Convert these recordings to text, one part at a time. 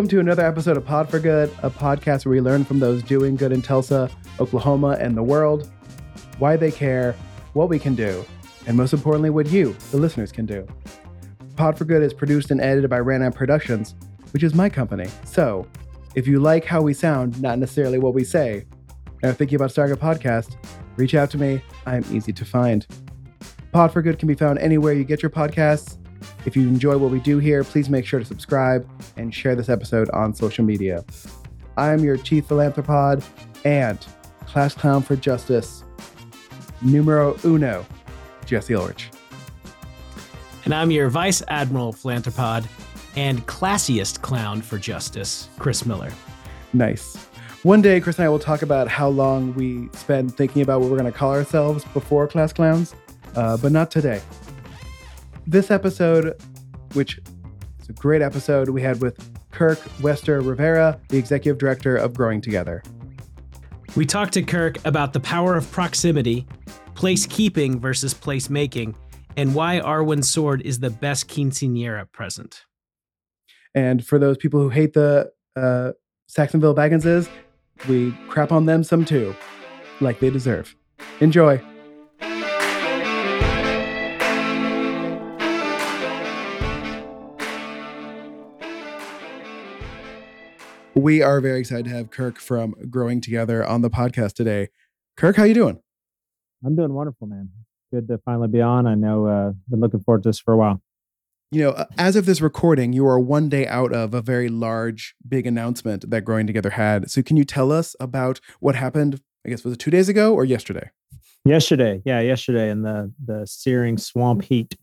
Welcome to another episode of Pod for Good, a podcast where we learn from those doing good in Tulsa, Oklahoma, and the world, why they care, what we can do, and most importantly, what you, the listeners, can do. Pod for Good is produced and edited by Ranam Productions, which is my company. So, if you like how we sound, not necessarily what we say, and are thinking about starting a podcast, reach out to me. I'm easy to find. Pod for Good can be found anywhere you get your podcasts. If you enjoy what we do here, please make sure to subscribe and share this episode on social media. I'm your chief philanthropod and class clown for justice, numero uno, Jesse Ulrich. And I'm your vice admiral philanthropod and classiest clown for justice, Chris Miller. Nice. One day, Chris and I will talk about how long we spend thinking about what we're going to call ourselves before class clowns, uh, but not today. This episode, which is a great episode, we had with Kirk Wester Rivera, the executive director of Growing Together. We talked to Kirk about the power of proximity, place keeping versus place making, and why Arwen Sword is the best quinceanera present. And for those people who hate the uh, Sackville-Bagginses, we crap on them some too, like they deserve. Enjoy. We are very excited to have Kirk from Growing Together on the podcast today. Kirk, how you doing? I'm doing wonderful, man. Good to finally be on. I know uh been looking forward to this for a while. You know, as of this recording, you are one day out of a very large, big announcement that Growing Together had. So, can you tell us about what happened? I guess was it two days ago or yesterday? Yesterday, yeah, yesterday in the the searing swamp heat.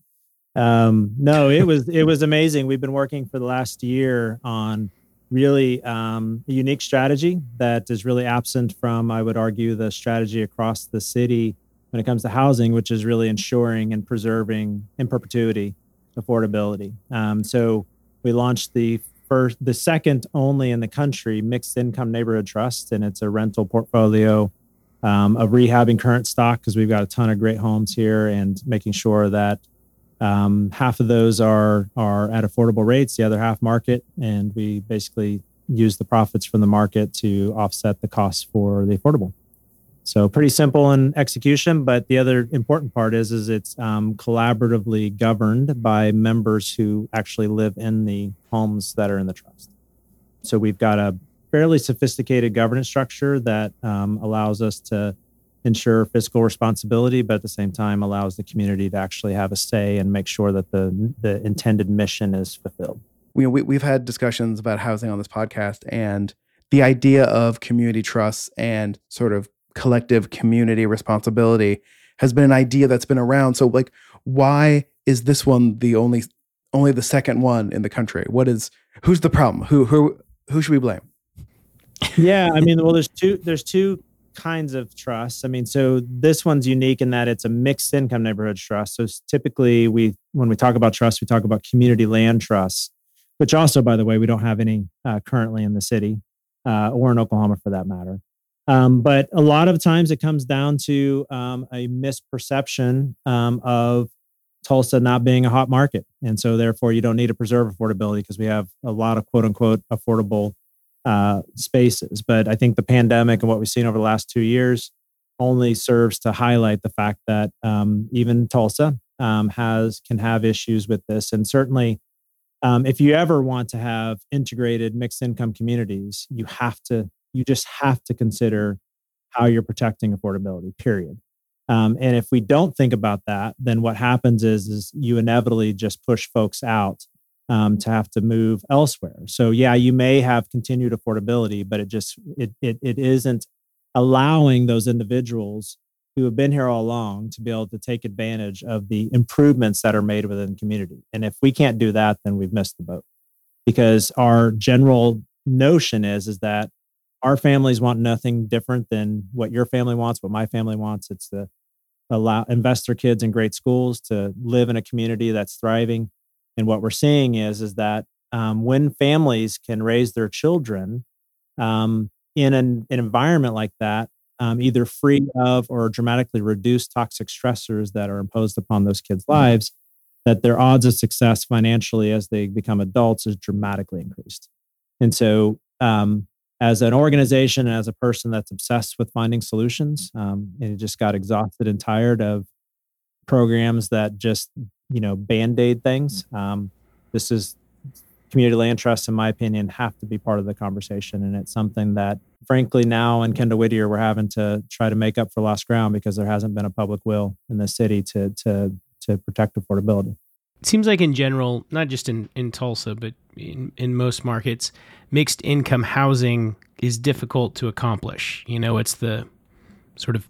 Um, no, it was it was amazing. We've been working for the last year on really um, a unique strategy that is really absent from, I would argue, the strategy across the city when it comes to housing, which is really ensuring and preserving in perpetuity affordability. Um, so we launched the first, the second only in the country mixed income neighborhood trust, and it's a rental portfolio um, of rehabbing current stock because we've got a ton of great homes here and making sure that um, half of those are are at affordable rates, the other half market, and we basically use the profits from the market to offset the costs for the affordable. So pretty simple in execution, but the other important part is is it's um, collaboratively governed by members who actually live in the homes that are in the trust. So we've got a fairly sophisticated governance structure that um, allows us to ensure fiscal responsibility, but at the same time allows the community to actually have a say and make sure that the the intended mission is fulfilled. We, we we've had discussions about housing on this podcast, and the idea of community trusts and sort of collective community responsibility has been an idea that's been around. So, like, why is this one the only only the second one in the country? What is who's the problem? Who who who should we blame? Yeah, I mean, well, there's two there's two kinds of trusts. I mean, so this one's unique in that it's a mixed income neighborhood trust. So typically, we when we talk about trusts, we talk about community land trusts, which also, by the way, we don't have any uh, currently in the city uh, or in Oklahoma for that matter. Um, but a lot of times it comes down to um, a misperception um, of Tulsa not being a hot market. And so, therefore, you don't need to preserve affordability because we have a lot of quote unquote affordable uh, spaces. But I think the pandemic and what we've seen over the last two years only serves to highlight the fact that um, even Tulsa um, has can have issues with this. And certainly, um, if you ever want to have integrated mixed income communities, you have to you just have to consider how you're protecting affordability. Period. Um, and if we don't think about that, then what happens is is you inevitably just push folks out um, to have to move elsewhere. So yeah, you may have continued affordability, but it just it it it isn't allowing those individuals who have been here all along to be able to take advantage of the improvements that are made within the community. And if we can't do that, then we've missed the boat. Because our general notion is is that our families want nothing different than what your family wants, what my family wants. It's to allow invest their kids in great schools, to live in a community that's thriving. And what we're seeing is is that um, when families can raise their children um, in an, an, environment like that, um, either free of or dramatically reduce toxic stressors that are imposed upon those kids' mm-hmm. lives, that their odds of success financially as they become adults is dramatically increased. And so, um, as an organization and as a person that's obsessed with finding solutions, um, and it just got exhausted and tired of programs that just you know band aid things. Um, this is community land trusts, in my opinion, have to be part of the conversation, and it's something that, frankly, now in Kendall Whittier, we're having to try to make up for lost ground because there hasn't been a public will in the city to to to protect affordability. It seems like in general, not just in, in Tulsa, but in, in most markets, mixed income housing is difficult to accomplish. You know, it's the sort of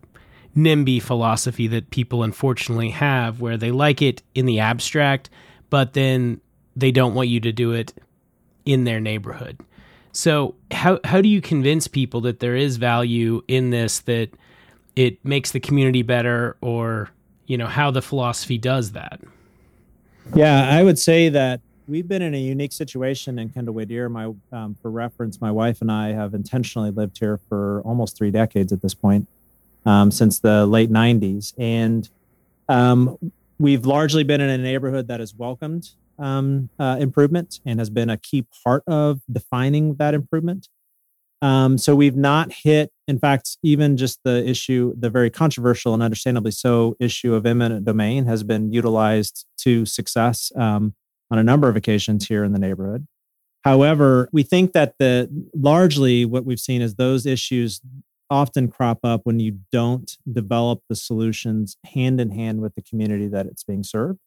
NIMBY philosophy that people unfortunately have where they like it in the abstract, but then they don't want you to do it in their neighborhood. So, how, how do you convince people that there is value in this, that it makes the community better, or, you know, how the philosophy does that? Yeah, I would say that we've been in a unique situation in Kendall Whittier. My, um, for reference, my wife and I have intentionally lived here for almost three decades at this point, um, since the late '90s, and um, we've largely been in a neighborhood that has welcomed um, uh, improvement and has been a key part of defining that improvement. Um, so we've not hit, in fact, even just the issue, the very controversial and understandably so issue of eminent domain has been utilized to success um, on a number of occasions here in the neighborhood. However, we think that the largely what we've seen is those issues often crop up when you don't develop the solutions hand in hand with the community that it's being served.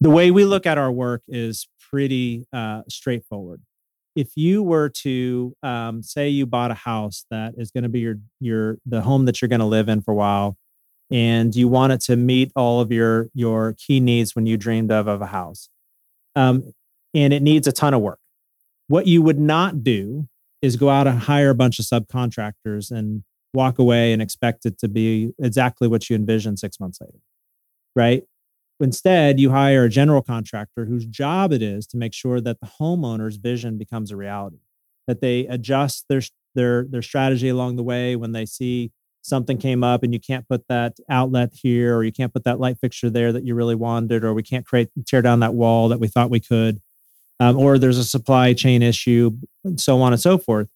The way we look at our work is pretty uh, straightforward if you were to um, say you bought a house that is going to be your your the home that you're going to live in for a while and you want it to meet all of your your key needs when you dreamed of of a house um, and it needs a ton of work what you would not do is go out and hire a bunch of subcontractors and walk away and expect it to be exactly what you envisioned six months later right? Instead, you hire a general contractor whose job it is to make sure that the homeowner's vision becomes a reality, that they adjust their their their strategy along the way when they see something came up and you can't put that outlet here or you can't put that light fixture there that you really wanted or we can't create tear down that wall that we thought we could um, or there's a supply chain issue and so on and so forth.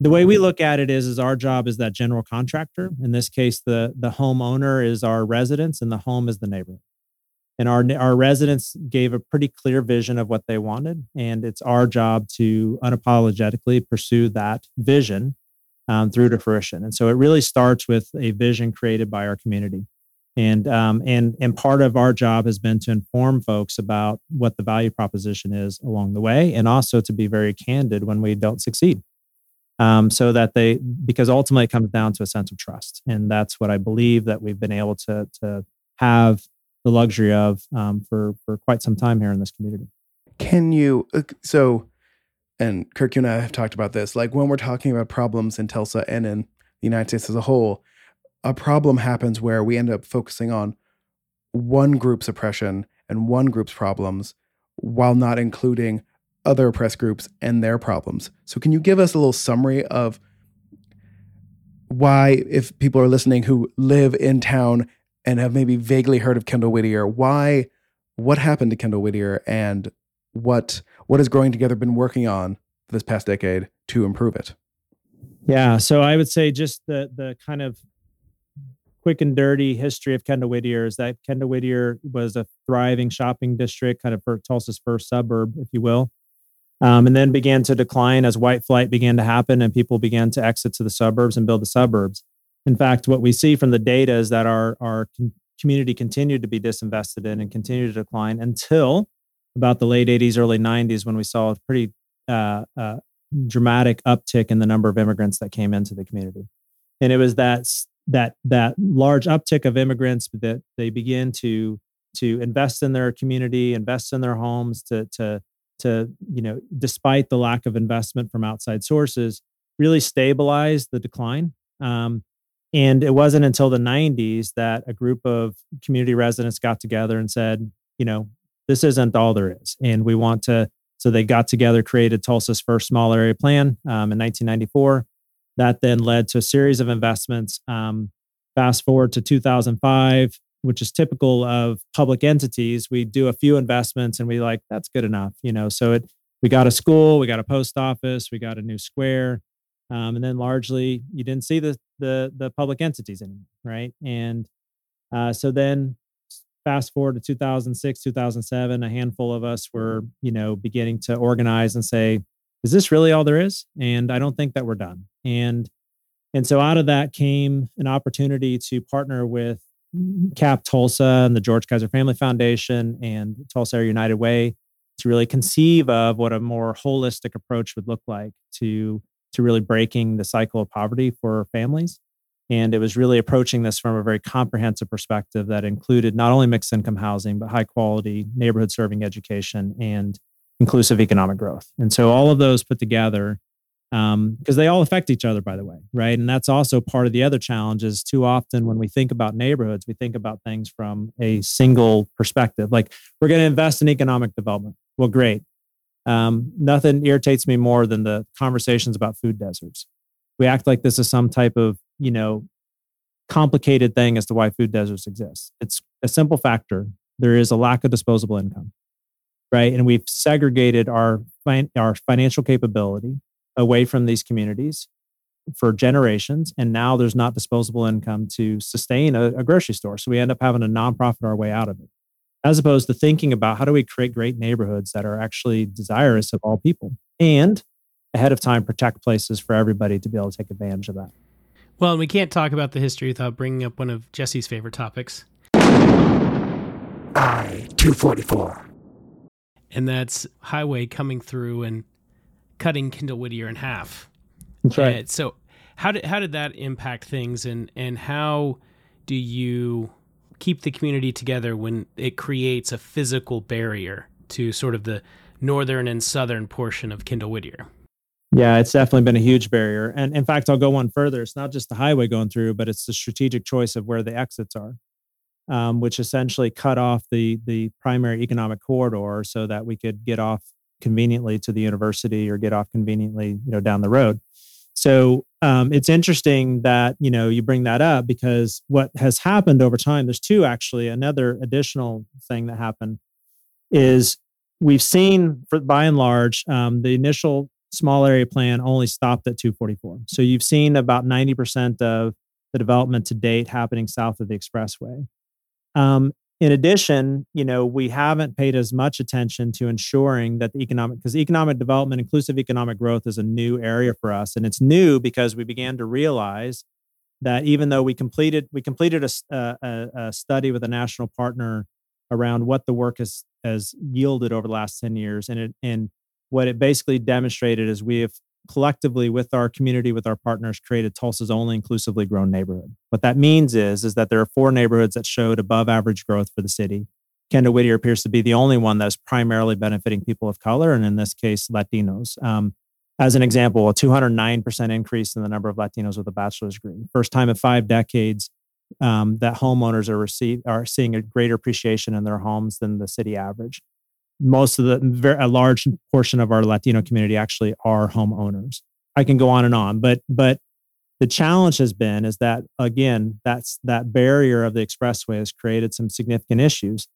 The way we look at it is is our job is that general contractor. In this case the the homeowner is our residence and the home is the neighbor and our our residents gave a pretty clear vision of what they wanted and it's our job to unapologetically pursue that vision um, through to fruition. And so it really starts with a vision created by our community and um, and and part of our job has been to inform folks about what the value proposition is along the way and also to be very candid when we don't succeed um, so that they because ultimately it comes down to a sense of trust and that's what i believe that we've been able to to have the luxury of um, for for quite some time here in this community. Can you uh, so? And Kirk, you and I have talked about this. Like when we're talking about problems in Tulsa and in the United States as a whole, a problem happens where we end up focusing on one group's oppression and one group's problems while not including other oppressed groups and their problems. So, can you give us a little summary of why, if people are listening who live in town and have maybe vaguely heard of Kendall Whittier, why, what happened to Kendall Whittier, and what what has Growing Together been working on this past decade to improve it? Yeah, so I would say just the the kind of quick and dirty history of Kendall Whittier is that Kendall Whittier was a thriving shopping district, kind of for Tulsa's first suburb, if you will. Um, and then began to decline as white flight began to happen and people began to exit to the suburbs and build the suburbs. In fact, what we see from the data is that our, our community continued to be disinvested in and continued to decline until about the late 80s, early 90s, when we saw a pretty uh, uh, dramatic uptick in the number of immigrants that came into the community. And it was that that that large uptick of immigrants that they begin to to invest in their community, invest in their homes, to to to you know, despite the lack of investment from outside sources, really stabilize the decline. Um, and it wasn't until the 90s that a group of community residents got together and said, you know, this isn't all there is. And we want to, so they got together, created Tulsa's first small area plan um, in 1994. That then led to a series of investments. Um, fast forward to 2005, which is typical of public entities. We do a few investments and we like, that's good enough, you know, so it, we got a school, we got a post office, we got a new square, um, and then largely you didn't see the the the public entities anymore, right? And uh, so then fast forward to 2006 2007 a handful of us were you know beginning to organize and say is this really all there is? And i don't think that we're done. And and so out of that came an opportunity to partner with cap tulsa and the george kaiser family foundation and tulsa united way to really conceive of what a more holistic approach would look like to to really breaking the cycle of poverty for families. And it was really approaching this from a very comprehensive perspective that included not only mixed income housing, but high quality neighborhood serving education and inclusive economic growth. And so all of those put together, because um, they all affect each other, by the way, right? And that's also part of the other challenges. Too often, when we think about neighborhoods, we think about things from a single perspective. Like we're going to invest in economic development. Well, great. Um, nothing irritates me more than the conversations about food deserts. We act like this is some type of you know, complicated thing as to why food deserts exist. It's a simple factor. There is a lack of disposable income, right? And we've segregated our our financial capability away from these communities for generations, and now there's not disposable income to sustain a, a grocery store. So we end up having to nonprofit our way out of it, as opposed to thinking about how do we create great neighborhoods that are actually desirous of all people and ahead of time protect places for everybody to be able to take advantage of that. Well, we can't talk about the history without bringing up one of Jesse's favorite topics. I 244. And that's highway coming through and cutting Kendall Whittier in half. That's right. And so how did how did that impact things and and how do you keep the community together when it creates a physical barrier to sort of the northern and southern portion of Kendall Whittier? Yeah, it's definitely been a huge barrier. And in fact, I'll go one further. It's not just the highway going through, but it's the strategic choice of where the exits are, um, which essentially cut off the the primary economic corridor so that we could get off conveniently to the university or get off conveniently, you know, down the road. So um, it's interesting that you know you bring that up because what has happened over time. There's two actually. Another additional thing that happened is we've seen, for by and large, um, the initial small area plan only stopped at 244. So you've seen about 90% of the development to date happening south of the expressway. Um, in addition, you know, we haven't paid as much attention to ensuring that the economic, because economic development, inclusive economic growth is a new area for us. And it's new because we began to realize that even though we completed, we completed a, a, a study with a national partner around what the work has, has yielded over the last 10 years. And it, and what it basically demonstrated is we have collectively with our community with our partners created tulsa's only inclusively grown neighborhood. What that means is is that there are four neighborhoods that showed above average growth for the city. Kendall whittier appears to be the only one that's primarily benefiting people of color and in this case latinos. Um, as an example a 209% increase in the number of latinos with a bachelor's degree. First time in five decades um, that homeowners are receive are seeing a greater appreciation in their homes than the city average most of the very, a large portion of our Latino community actually are homeowners. I can go on and on, but but the challenge has been is that again that's that barrier of the expressway has created some significant issues.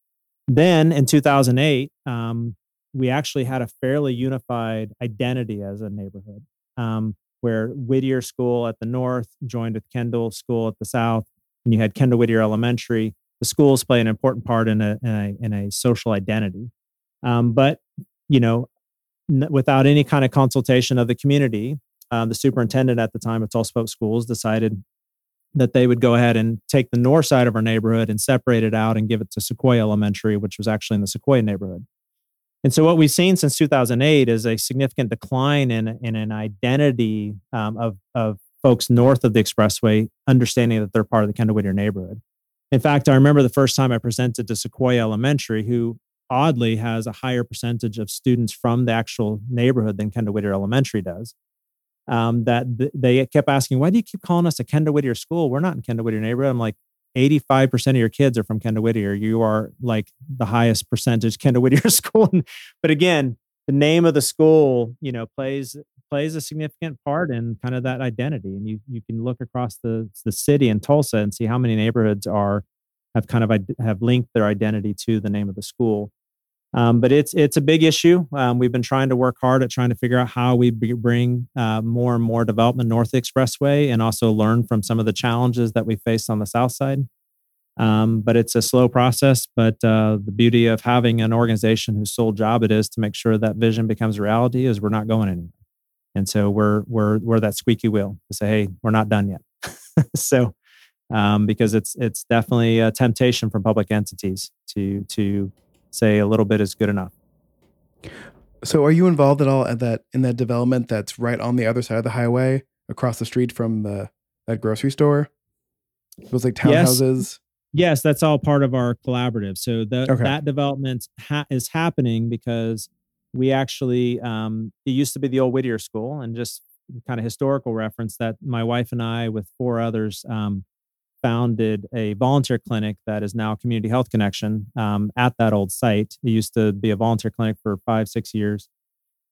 Then in 2008, um, we actually had a fairly unified identity as a neighborhood, um, where Whittier School at the north joined with Kendall School at the south, and you had Kendall Whittier Elementary. The schools play an important part in a, in a, in a social identity. Um, but you know, n- without any kind of consultation of the community, uh, the superintendent at the time of Tulsa Public Schools decided that they would go ahead and take the north side of our neighborhood and separate it out and give it to Sequoia Elementary, which was actually in the Sequoia neighborhood. And so, what we've seen since 2008 is a significant decline in, in an identity um, of, of folks north of the expressway, understanding that they're part of the Kendall Whittier neighborhood. In fact, I remember the first time I presented to Sequoia Elementary, who oddly has a higher percentage of students from the actual neighborhood than Kendall Whittier Elementary does. Um, that th- they kept asking, why do you keep calling us a Kendall Whittier school? We're not in Kendall Whittier neighborhood. I'm like, 85% of your kids are from Kendall Whittier. You are like the highest percentage Kendall Whittier school. but again, the name of the school, you know, plays plays a significant part in kind of that identity. And you you can look across the the city in Tulsa and see how many neighborhoods are have kind of have linked their identity to the name of the school. Um, but it's it's a big issue. Um, we've been trying to work hard at trying to figure out how we bring uh, more and more development north expressway, and also learn from some of the challenges that we faced on the south side. Um, but it's a slow process. But uh, the beauty of having an organization whose sole job it is to make sure that vision becomes reality is we're not going anywhere. And so we're we're we're that squeaky wheel to say, hey, we're not done yet. so um, because it's it's definitely a temptation from public entities to to say a little bit is good enough. So are you involved at all at that in that development that's right on the other side of the highway across the street from the that grocery store? Those like townhouses. Yes. Yes, that's all part of our collaborative. So the, okay. that development ha- is happening because we actually um, it used to be the old Whittier School, and just kind of historical reference that my wife and I, with four others, um, founded a volunteer clinic that is now Community Health Connection um, at that old site. It used to be a volunteer clinic for five, six years,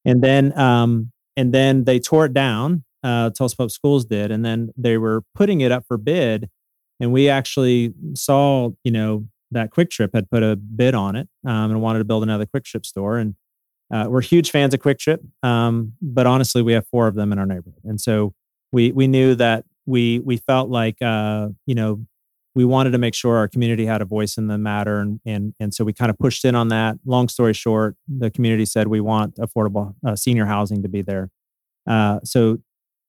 and then um, and then they tore it down. Uh, Tulsa Public Schools did, and then they were putting it up for bid and we actually saw, you know, that QuikTrip had put a bid on it um, and wanted to build another QuikTrip store. And uh, we're huge fans of QuikTrip, um, but honestly, we have four of them in our neighborhood, and so we we knew that we we felt like uh, you know we wanted to make sure our community had a voice in the matter, and and and so we kind of pushed in on that. Long story short, the community said we want affordable uh, senior housing to be there. Uh, so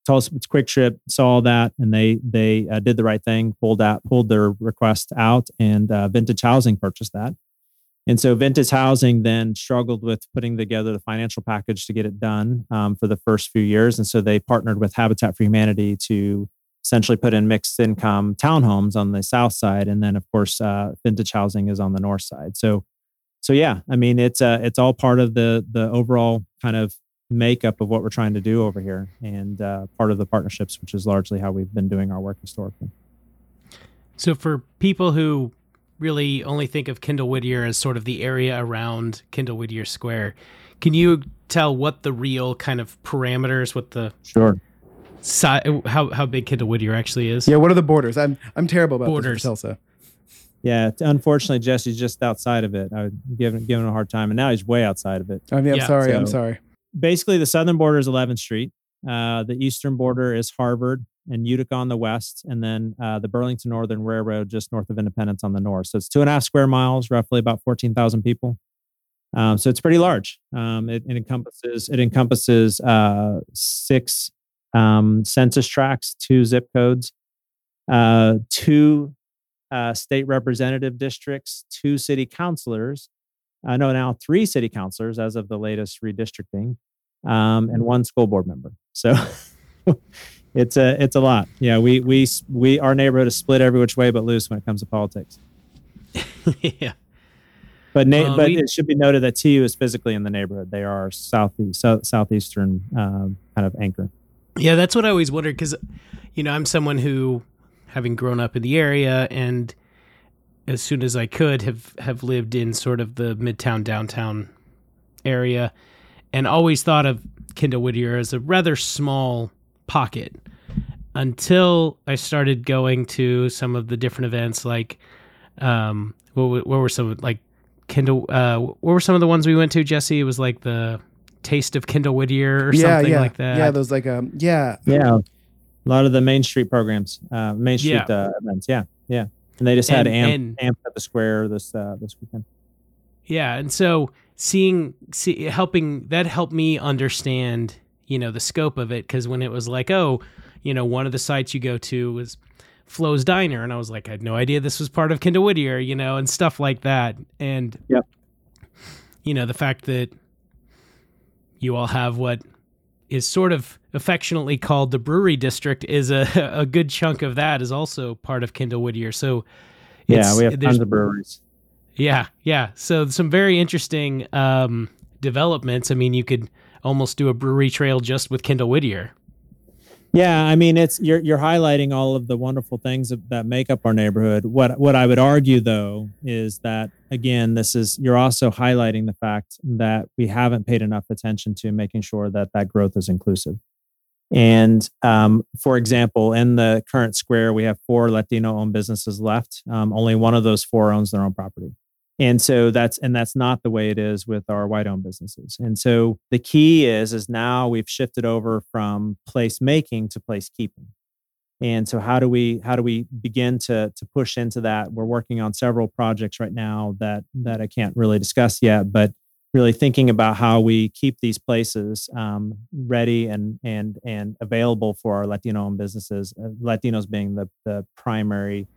Tulsa it's QuikTrip saw that and they they uh, did the right thing, pulled out pulled their request out, and uh, Vintage Housing purchased that. And so Vintage Housing then struggled with putting together the financial package to get it done um, for the first few years, and so they partnered with Habitat for Humanity to essentially put in mixed income townhomes on the south side, and then of course uh, Vintage Housing is on the north side. So so yeah, I mean it's uh, it's all part of the the overall kind of makeup of what we're trying to do over here and uh, part of the partnerships, which is largely how we've been doing our work historically. So, for people who really only think of Kendall Whittier as sort of the area around Kendall Whittier Square, can you tell what the real kind of parameters, what the sure si- how how big Kendall Whittier actually is? Yeah, what are the borders? I'm I'm terrible about borders. Tulsa. Yeah, unfortunately, Jesse's just outside of it. I was giving giving him a hard time, and now he's way outside of it. I mean, I'm yeah, sorry. So, I'm sorry basically the southern border is 11th Street. Uh, the eastern border is Harvard and Utica on the west, and then uh, the Burlington Northern Railroad just north of Independence on the north. So it's two and a half square miles, roughly about 14,000 people. Um, so it's pretty large. Um, it, it, encompasses it encompasses uh, six um, census tracts, two zip codes, uh, two uh, state representative districts, two city councilors, I know now three city councilors as of the latest redistricting, um, and one school board member. So it's a it's a lot. Yeah, we we we our neighborhood is split every which way but loose when it comes to politics. yeah. But na- but we, it should be noted that TU is physically in the neighborhood. They are southeast so, southeastern um, kind of anchor. Yeah, that's what I always wondered because, you know, I'm someone who, having grown up in the area and as soon as I could have have lived in sort of the midtown downtown area and always thought of Kendall Whittier as a rather small pocket until I started going to some of the different events like um what, what were some like Kendall uh what were some of the ones we went to Jesse? It was like the taste of Kendall Whittier or yeah, something yeah. like that yeah those like um yeah yeah a lot of the main street programs uh main street yeah. uh, events yeah yeah and they just had and, amp, amp at the square this uh, this weekend. Yeah, and so seeing see, helping that helped me understand you know the scope of it because when it was like oh you know one of the sites you go to was Flo's Diner and I was like I had no idea this was part of Kendall Whittier you know and stuff like that and yep. you know the fact that you all have what is sort of affectionately called the brewery district is a, a good chunk of that is also part of Kendall Whittier. So yeah, we have tons of breweries. Yeah, yeah. So some very interesting um, developments. I mean, you could almost do a brewery trail just with Kendall Whittier. Yeah, I mean, it's you're you're highlighting all of the wonderful things that make up our neighborhood. What what I would argue though is that again, this is you're also highlighting the fact that we haven't paid enough attention to making sure that that growth is inclusive. And um, for example, in the current square, we have four Latino-owned businesses left. Um, only one of those four owns their own property. And so that's and that's not the way it is with our white owned businesses. And so the key is is now we've shifted over from place making to place keeping and so how do we how do we begin to to push into that? We're working on several projects right now that that i can't really discuss yet but really thinking about how we keep these places um, ready and and and available for our latino owned businesses uh, latinos being the the primary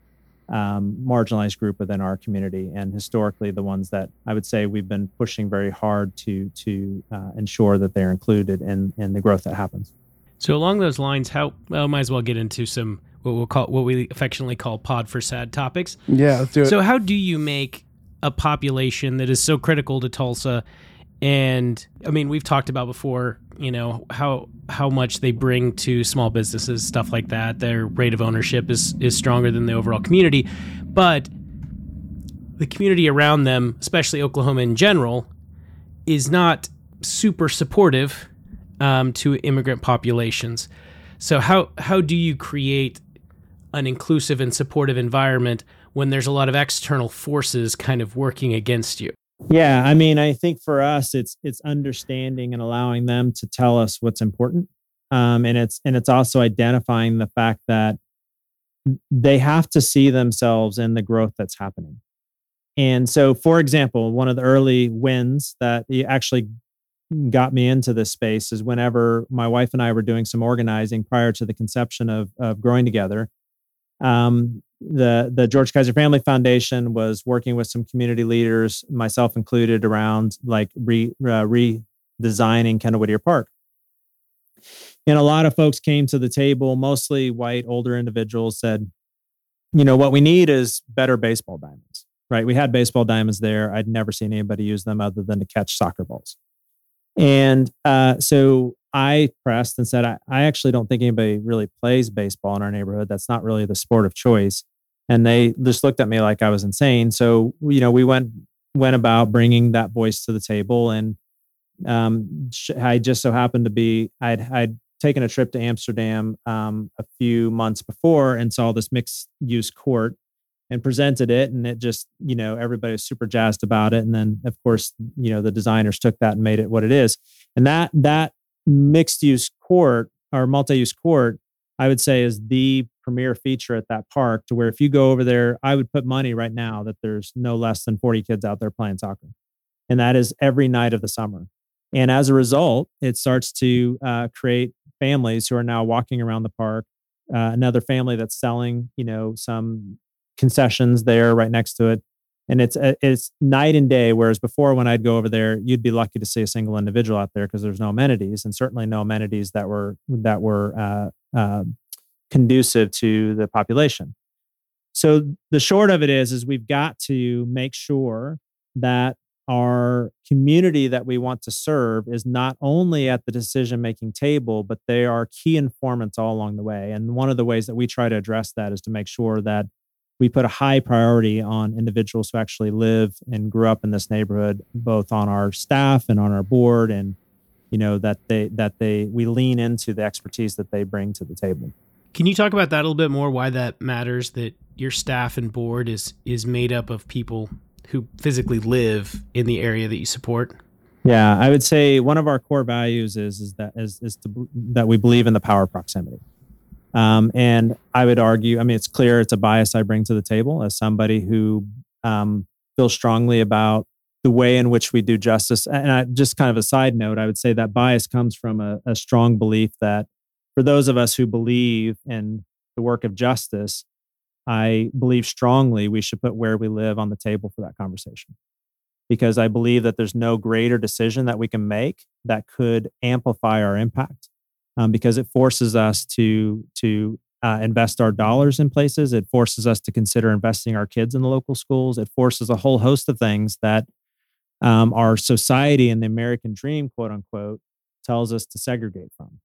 um, marginalized group within our community, and historically the ones that I would say we've been pushing very hard to to uh, ensure that they're included in in the growth that happens. So along those lines, how well might as well get into some what we'll call what we affectionately call pod for sad topics. Yeah, let's do it. So how do you make a population that is so critical to Tulsa? And I mean, we've talked about before, you know, how how much they bring to small businesses, stuff like that. Their rate of ownership is is stronger than the overall community, but the community around them, especially Oklahoma in general, is not super supportive um, to immigrant populations. So how how do you create an inclusive and supportive environment when there's a lot of external forces kind of working against you? Yeah, I mean, I think for us, it's it's understanding and allowing them to tell us what's important, um, and it's and it's also identifying the fact that they have to see themselves in the growth that's happening. And so, for example, one of the early wins that actually got me into this space is whenever my wife and I were doing some organizing prior to the conception of, of growing together. Um, the the George Kaiser Family Foundation was working with some community leaders, myself included, around like re uh, redesigning Kendall Whittier Park. And a lot of folks came to the table, mostly white older individuals, said, "You know what we need is better baseball diamonds." Right? We had baseball diamonds there. I'd never seen anybody use them other than to catch soccer balls. And uh, so I pressed and said, I, I actually don't think anybody really plays baseball in our neighborhood. That's not really the sport of choice. And they just looked at me like I was insane. So, you know, we went went about bringing that voice to the table. And um, I just so happened to be, I'd, I'd taken a trip to Amsterdam um, a few months before and saw this mixed use court and presented it and it just you know everybody was super jazzed about it and then of course you know the designers took that and made it what it is and that that mixed use court or multi-use court i would say is the premier feature at that park to where if you go over there i would put money right now that there's no less than 40 kids out there playing soccer. And that is every night of the summer. And as a result it starts to uh, create families who are now walking around the park uh, another family that's selling you know some concessions there right next to it and it's uh, it's night and day whereas before when i'd go over there you'd be lucky to see a single individual out there because there's no amenities and certainly no amenities that were that were uh, uh, conducive to the population. So the short of it is is we've got to make sure that our community that we want to serve is not only at the decision making table but they are key informants all along the way. And one of the ways that we try to address that is to make sure that we put a high priority on individuals who actually live and grew up in this neighborhood, both on our staff and on our board, and you know that they that they we lean into the expertise that they bring to the table. Can you talk about that a little bit more? Why that matters? That your staff and board is is made up of people who physically live in the area that you support. Yeah, I would say one of our core values is is that is, is to, that we believe in the power of proximity. Um, and I would argue, I mean, it's clear it's a bias I bring to the table as somebody who um, feels strongly about the way in which we do justice. And I, just kind of a side note, I would say that bias comes from a, a strong belief that for those of us who believe in the work of justice, I believe strongly we should put where we live on the table for that conversation. Because I believe that there's no greater decision that we can make that could amplify our impact um, because it forces us to to uh, invest our dollars in places. It forces us to consider investing our kids in the local schools. It forces a whole host of things that um, our society and the American dream, quote unquote, tells us to segregate from.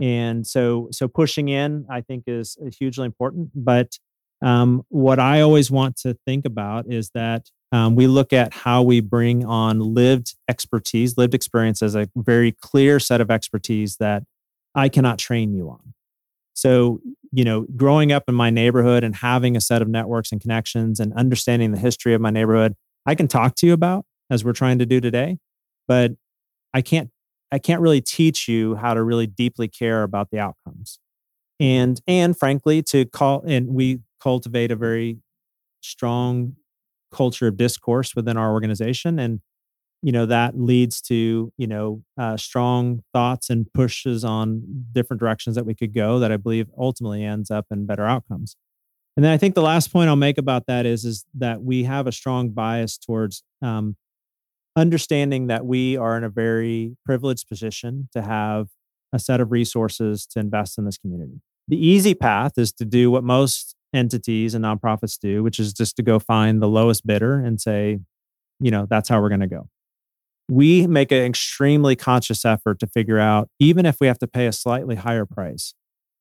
And so, so pushing in, I think, is, hugely important. But um, what I always want to think about is that um, we look at how we bring on lived expertise, lived experience as a very clear set of expertise that I cannot train you on. So, you know, growing up in my neighborhood and having a set of networks and connections and understanding the history of my neighborhood, I can talk to you about as we're trying to do today, but I can't I can't really teach you how to really deeply care about the outcomes. And and frankly, to call and we cultivate a very strong culture of discourse within our organization and you know that leads to you know uh, strong thoughts and pushes on different directions that we could go that i believe ultimately ends up in better outcomes. And then i think the last point i'll make about that is is that we have a strong bias towards um, understanding that we are in a very privileged position to have a set of resources to invest in this community. The easy path is to do what most entities and nonprofits do which is just to go find the lowest bidder and say you know that's how we're going to go we make an extremely conscious effort to figure out, even if we have to pay a slightly higher price,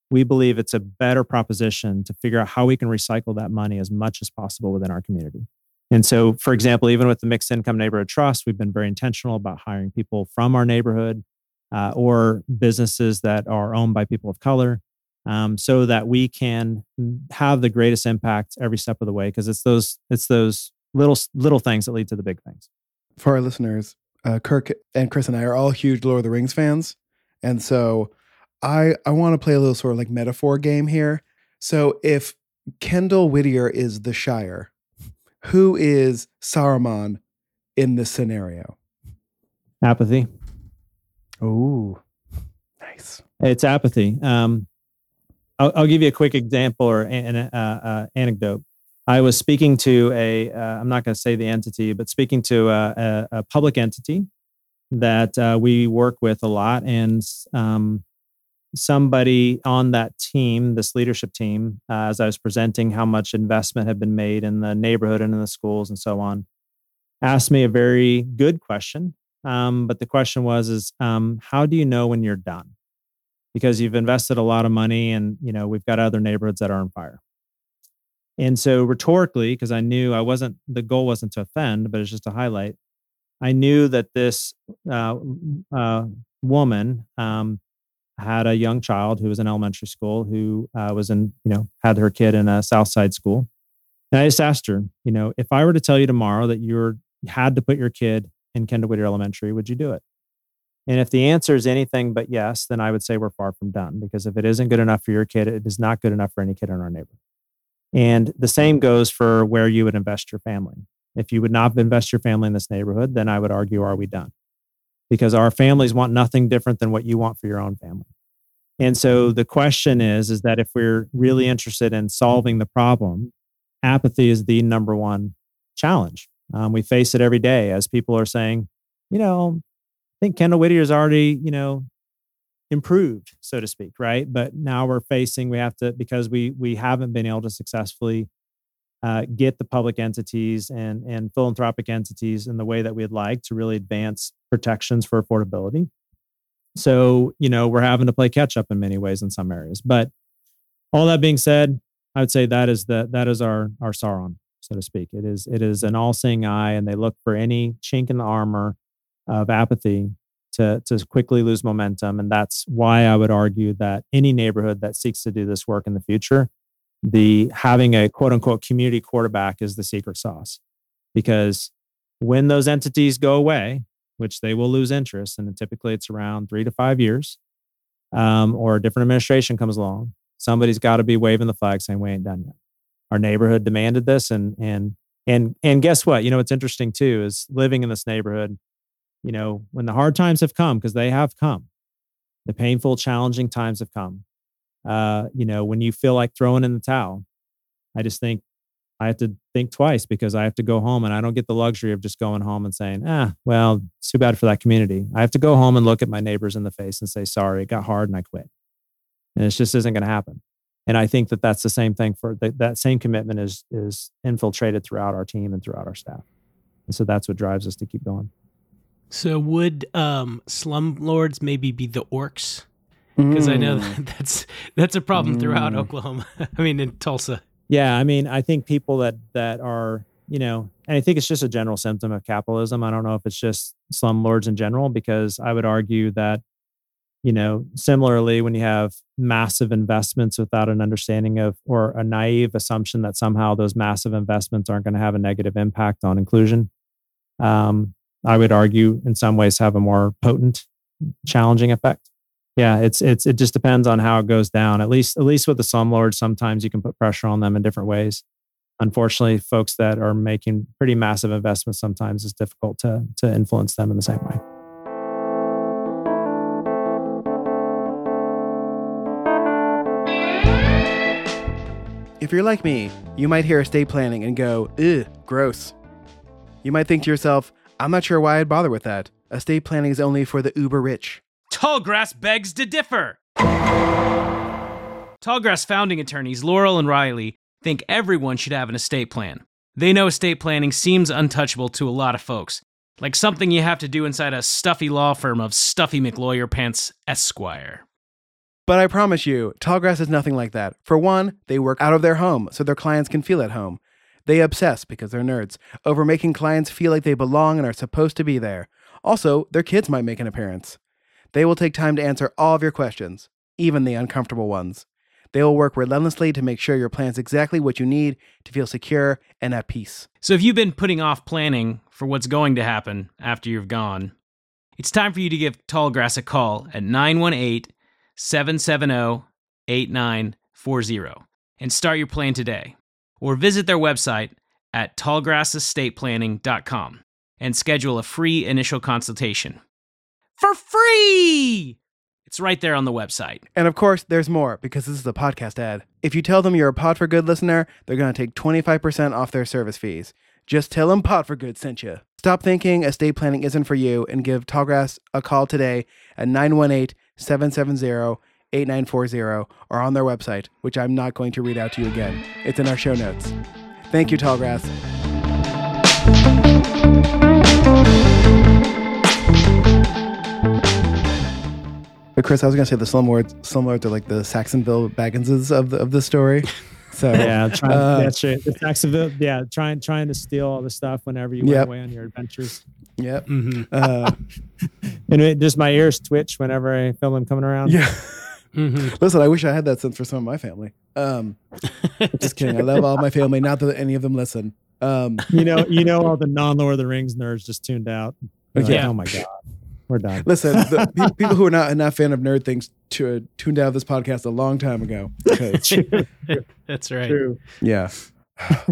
we believe it's a better proposition to figure out how we can recycle that money as much as possible within our community. And so, for example, even with the Mixed Income Neighborhood Trust, we've been very intentional about hiring people from our neighborhood uh, or businesses that are owned by people of color um, so that we can have the greatest impact every step of the way because it's those it's those little little things that lead to the big things for our listeners uh, Kirk and Chris and I are all huge Lord of the Rings fans, and so I I want to play a little sort of like metaphor game here. So if Kendall Whittier is the Shire, who is Saruman in this scenario? Apathy. Oh, nice. It's apathy. Um, I'll, I'll, give you a quick example or an, uh, uh, anecdote. I was speaking to a, am uh, not going to say the entity, but speaking to a, a, a public entity that uh, we work with a lot. And um, somebody on that team, this leadership team, uh, as I was presenting how much investment had been made in the neighborhood and in the schools and so on, asked me a very good question. Um, but the question was, is um, how do you know when you're done? Because you've invested a lot of money and, you know, we've got other neighborhoods that are on fire. And so rhetorically, because I knew I wasn't, the goal wasn't to offend, but it's just to highlight, I knew that this uh, uh, woman um, had a young child who was in elementary school who uh, was in, you know, had her kid in a South Side school. And I just asked her, you know, if I were to tell you tomorrow that you had to put your kid in Kendall Whittier Elementary, would you do it? And if the answer is anything but yes, then I would say we're far from done because if it isn't good enough for your kid, it is not good enough for any kid in our neighborhood. And the same goes for where you would invest your family. If you would not invest your family in this neighborhood, then I would argue, are we done? Because our families want nothing different than what you want for your own family. And so the question is, is that if we're really interested in solving the problem, apathy is the number one challenge. Um, we face it every day as people are saying, you know, I think Kendall Whittier is already, you know, improved, so to speak, right? But now we're facing we have to because we we haven't been able to successfully uh, get the public entities and and philanthropic entities in the way that we'd like to really advance protections for affordability. So you know we're having to play catch up in many ways in some areas. But all that being said, I would say that is the that is our our Sauron, so to speak. It is it is an all seeing eye, and they look for any chink in the armor of apathy to, to quickly lose momentum. And that's why I would argue that any neighborhood that seeks to do this work in the future, the having a quote unquote community quarterback is the secret sauce. Because when those entities go away, which they will lose interest, and typically it's around three to five years, um, or a different administration comes along, somebody's got to be waving the flag saying we ain't done yet. Our neighborhood demanded this, and and and and guess what? You know, what's interesting too is living in this neighborhood you know, when the hard times have come, because they have come, the painful, challenging times have come. Uh, you know, when you feel like throwing in the towel, I just think I have to think twice because I have to go home and I don't get the luxury of just going home and saying, ah, well, it's too bad for that community. I have to go home and look at my neighbors in the face and say, sorry, it got hard and I quit. And it just isn't going to happen. And I think that that's the same thing for that, that same commitment is, is infiltrated throughout our team and throughout our staff. And so that's what drives us to keep going. So would um, slumlords maybe be the orcs? Because mm. I know that that's that's a problem mm. throughout Oklahoma. I mean, in Tulsa. Yeah, I mean, I think people that that are you know, and I think it's just a general symptom of capitalism. I don't know if it's just slumlords in general, because I would argue that you know, similarly, when you have massive investments without an understanding of or a naive assumption that somehow those massive investments aren't going to have a negative impact on inclusion, um, I would argue in some ways have a more potent, challenging effect. Yeah, it's it's it just depends on how it goes down. At least at least with the slumlords, sometimes you can put pressure on them in different ways. Unfortunately, folks that are making pretty massive investments sometimes it's difficult to to influence them in the same way. If you're like me, you might hear estate planning and go, ugh, gross. You might think to yourself, I'm not sure why I'd bother with that. Estate planning is only for the uber rich. Tallgrass begs to differ. Tallgrass founding attorneys Laurel and Riley think everyone should have an estate plan. They know estate planning seems untouchable to a lot of folks, like something you have to do inside a stuffy law firm of Stuffy McLawyer Pants Esquire. But I promise you, Tallgrass is nothing like that. For one, they work out of their home so their clients can feel at home. They obsess, because they're nerds, over making clients feel like they belong and are supposed to be there. Also, their kids might make an appearance. They will take time to answer all of your questions, even the uncomfortable ones. They will work relentlessly to make sure your plan's exactly what you need to feel secure and at peace. So if you've been putting off planning for what's going to happen after you've gone, it's time for you to give Tallgrass a call at 918 770 8940 and start your plan today. Or visit their website at tallgrassestateplanning.com and schedule a free initial consultation. For free! It's right there on the website. And of course, there's more because this is a podcast ad. If you tell them you're a Pod for Good listener, they're going to take 25% off their service fees. Just tell them Pod for Good sent you. Stop thinking estate planning isn't for you and give Tallgrass a call today at 918 770 8940 or on their website, which I'm not going to read out to you again. It's in our show notes. Thank you, Tallgrass. But Chris, I was gonna say the slumlords, slumlords are like the Sackville-Bagginses of the of the story. So Yeah, trying, uh, that's true. The Jacksonville, yeah, trying trying to steal all the stuff whenever you Yep. went away on your adventures. Yep. Mm-hmm. Uh, And it, just my ears twitch whenever I feel them coming around. yeah. Mm-hmm. Listen, I wish I had that sense for some of my family. Um, just kidding. I love all my family. Not that any of them listen. Um, You know, you know, all the non-Lord of the Rings nerds just tuned out. They're like, Yeah. oh my god, we're done. listen, the pe- people who are not not fan of nerd things to, tuned out of this podcast a long time ago. That's right. True. Yeah.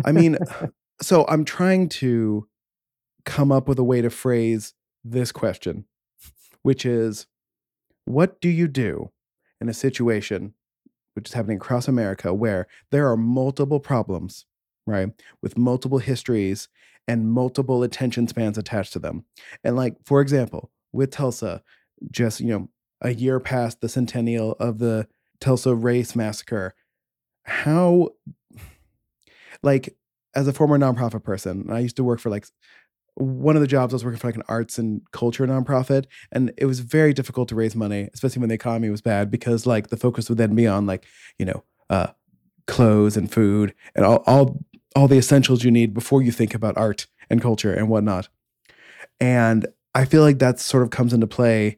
I mean, so I'm trying to come up with a way to phrase this question, which is what do you do in a situation which is happening across America where there are multiple problems, right? With multiple histories and multiple attention spans attached to them. And like, for example, with Tulsa, just, you know, a year past the centennial of the Tulsa race massacre, how like as a former nonprofit person, I used to work for like one of the jobs I was working for like an arts and culture nonprofit, and it was very difficult to raise money, especially when the economy was bad, because like the focus would then be on like you know uh, clothes and food and all all all the essentials you need before you think about art and culture and whatnot. And I feel like that sort of comes into play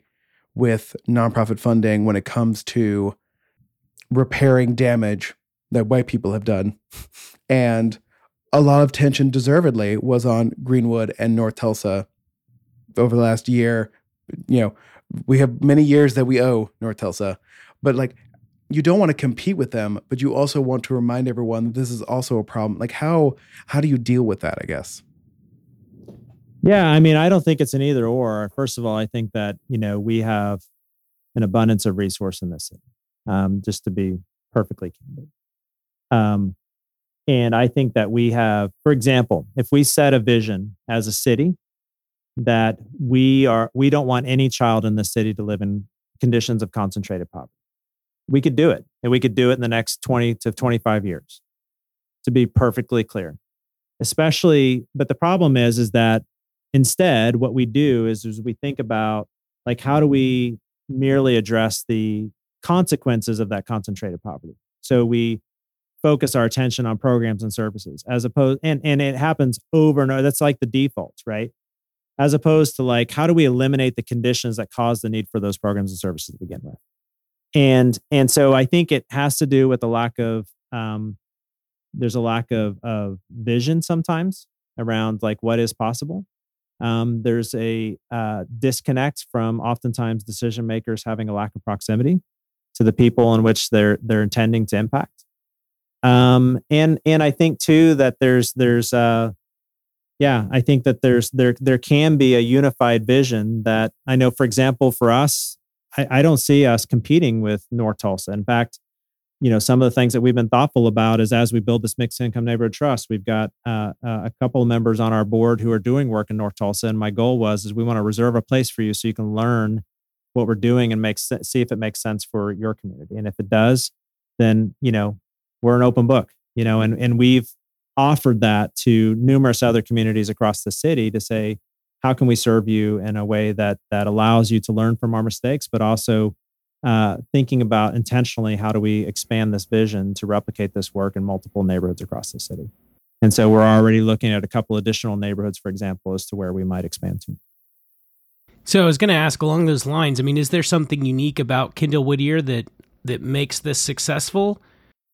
with nonprofit funding when it comes to repairing damage that white people have done. And a lot of tension, deservedly, was on Greenwood and North Tulsa over the last year. You know, we have many years that we owe North Tulsa, but like, you don't want to compete with them, but you also want to remind everyone that this is also a problem. Like, how how do you deal with that? I guess. Yeah, I mean, I don't think it's an either or. First of all, I think that you know we have an abundance of resource in this city. Um, just to be perfectly candid, um, and I think that we have, for example, if we set a vision as a city that we are, we don't want any child in the city to live in conditions of concentrated poverty. We could do it, and we could do it in the next twenty to twenty-five years. To be perfectly clear, especially, but the problem is, is that instead what we do is, is we think about like how do we merely address the consequences of that concentrated poverty so we focus our attention on programs and services as opposed and and it happens over and over that's like the default right? As opposed to like how do we eliminate the conditions that cause the need for those programs and services to begin with? And and so i think it has to do with the lack of um there's a lack of of vision sometimes around like what is possible. Um, there's a uh, disconnect from oftentimes decision makers having a lack of proximity to the people in which they're they're intending to impact. Um, and and I think too that there's there's uh, yeah, I think that there's there there can be a unified vision that I know, for example, for us, I, I don't see us competing with North Tulsa. In fact, you know, some of the things that we've been thoughtful about is as we build this mixed income neighborhood trust, we've got uh, uh, a couple of members on our board who are doing work in North Tulsa, and my goal was is we want to reserve a place for you so you can learn what we're doing and make see if it makes sense for your community, and if it does, then you know we're an open book, you know, and and we've offered that to numerous other communities across the city to say, how can we serve you in a way that that allows you to learn from our mistakes, but also uh, thinking about intentionally how do we expand this vision to replicate this work in multiple neighborhoods across the city. And so we're already looking at a couple additional neighborhoods, for example, as to where we might expand to. So I was going to ask along those lines. I mean, is there something unique about Kendall Whittier that that makes this successful?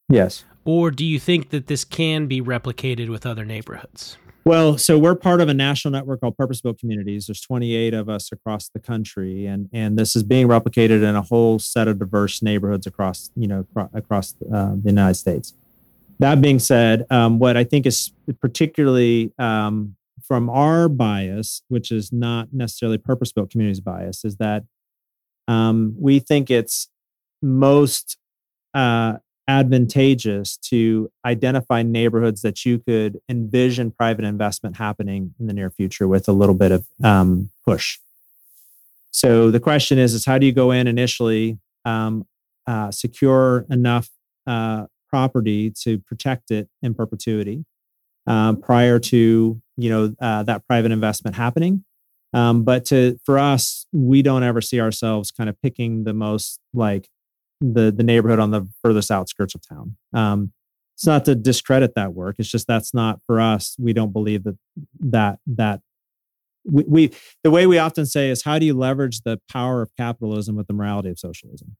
Yes. Or do you think that this can be replicated with other neighborhoods? Well, so we're part of a national network called Purpose Built Communities. There's 28 of us across the country, and and this is being replicated in a whole set of diverse neighborhoods across you know across uh, the United States. That being said, um, what I think is particularly um, from our bias, which is not necessarily Purpose Built Communities bias, is that um, we think it's most uh, advantageous to identify neighborhoods that you could envision private investment happening in the near future with a little bit of um, push. So the question is, is how do you go in initially, um, uh, secure enough uh, property to protect it in perpetuity uh, prior to you know uh, that private investment happening? Um, but to for us, we don't ever see ourselves kind of picking the most like the the neighborhood on the furthest outskirts of town. Um, it's not to discredit that work. It's just that's not for us. We don't believe that that that we, we the way we often say is how do you leverage the power of capitalism with the morality of socialism,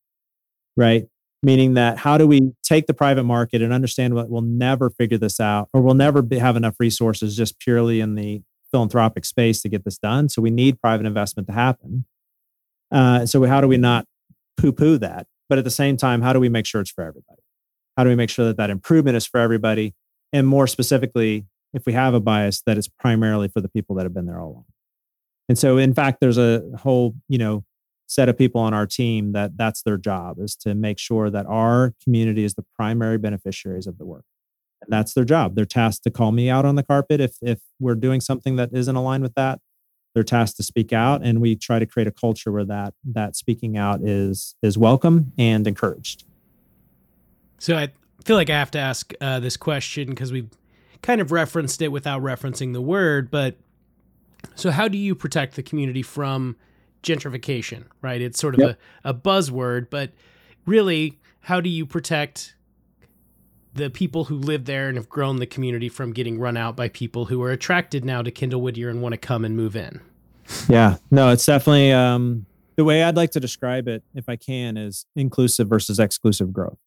right? Meaning that how do we take the private market and understand what we'll never figure this out, or we'll never be, have enough resources just purely in the philanthropic space to get this done. So we need private investment to happen. Uh, so how do we not poo-poo that? But at the same time, how do we make sure it's for everybody? How do we make sure that that improvement is for everybody? And more specifically, if we have a bias, that it's primarily for the people that have been there all along. And so, in fact, there's a whole, you know, set of people on our team that that's their job is to make sure that our community is the primary beneficiaries of the work. And that's their job. They're tasked to call me out on the carpet if if we're doing something that isn't aligned with that they're tasked to speak out and we try to create a culture where that that speaking out is is welcome and encouraged so i feel like i have to ask uh, this question because we kind of referenced it without referencing the word but so how do you protect the community from gentrification right it's sort of yep. a, a buzzword but really how do you protect the people who live there and have grown the community from getting run out by people who are attracted now to Kendall Whittier and want to come and move in. Yeah, no, it's definitely um, the way I'd like to describe it, if I can, is inclusive versus exclusive growth.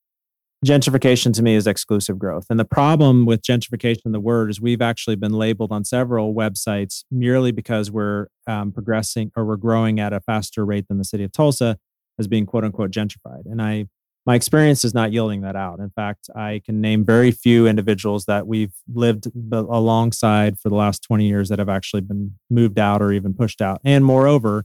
Gentrification to me is exclusive growth. And the problem with gentrification, the word, is we've actually been labeled on several websites merely because we're um, progressing or we're growing at a faster rate than the city of Tulsa as being quote unquote gentrified. And I my experience is not yielding that out. In fact, I can name very few individuals that we've lived alongside for the last 20 years that have actually been moved out or even pushed out. And moreover,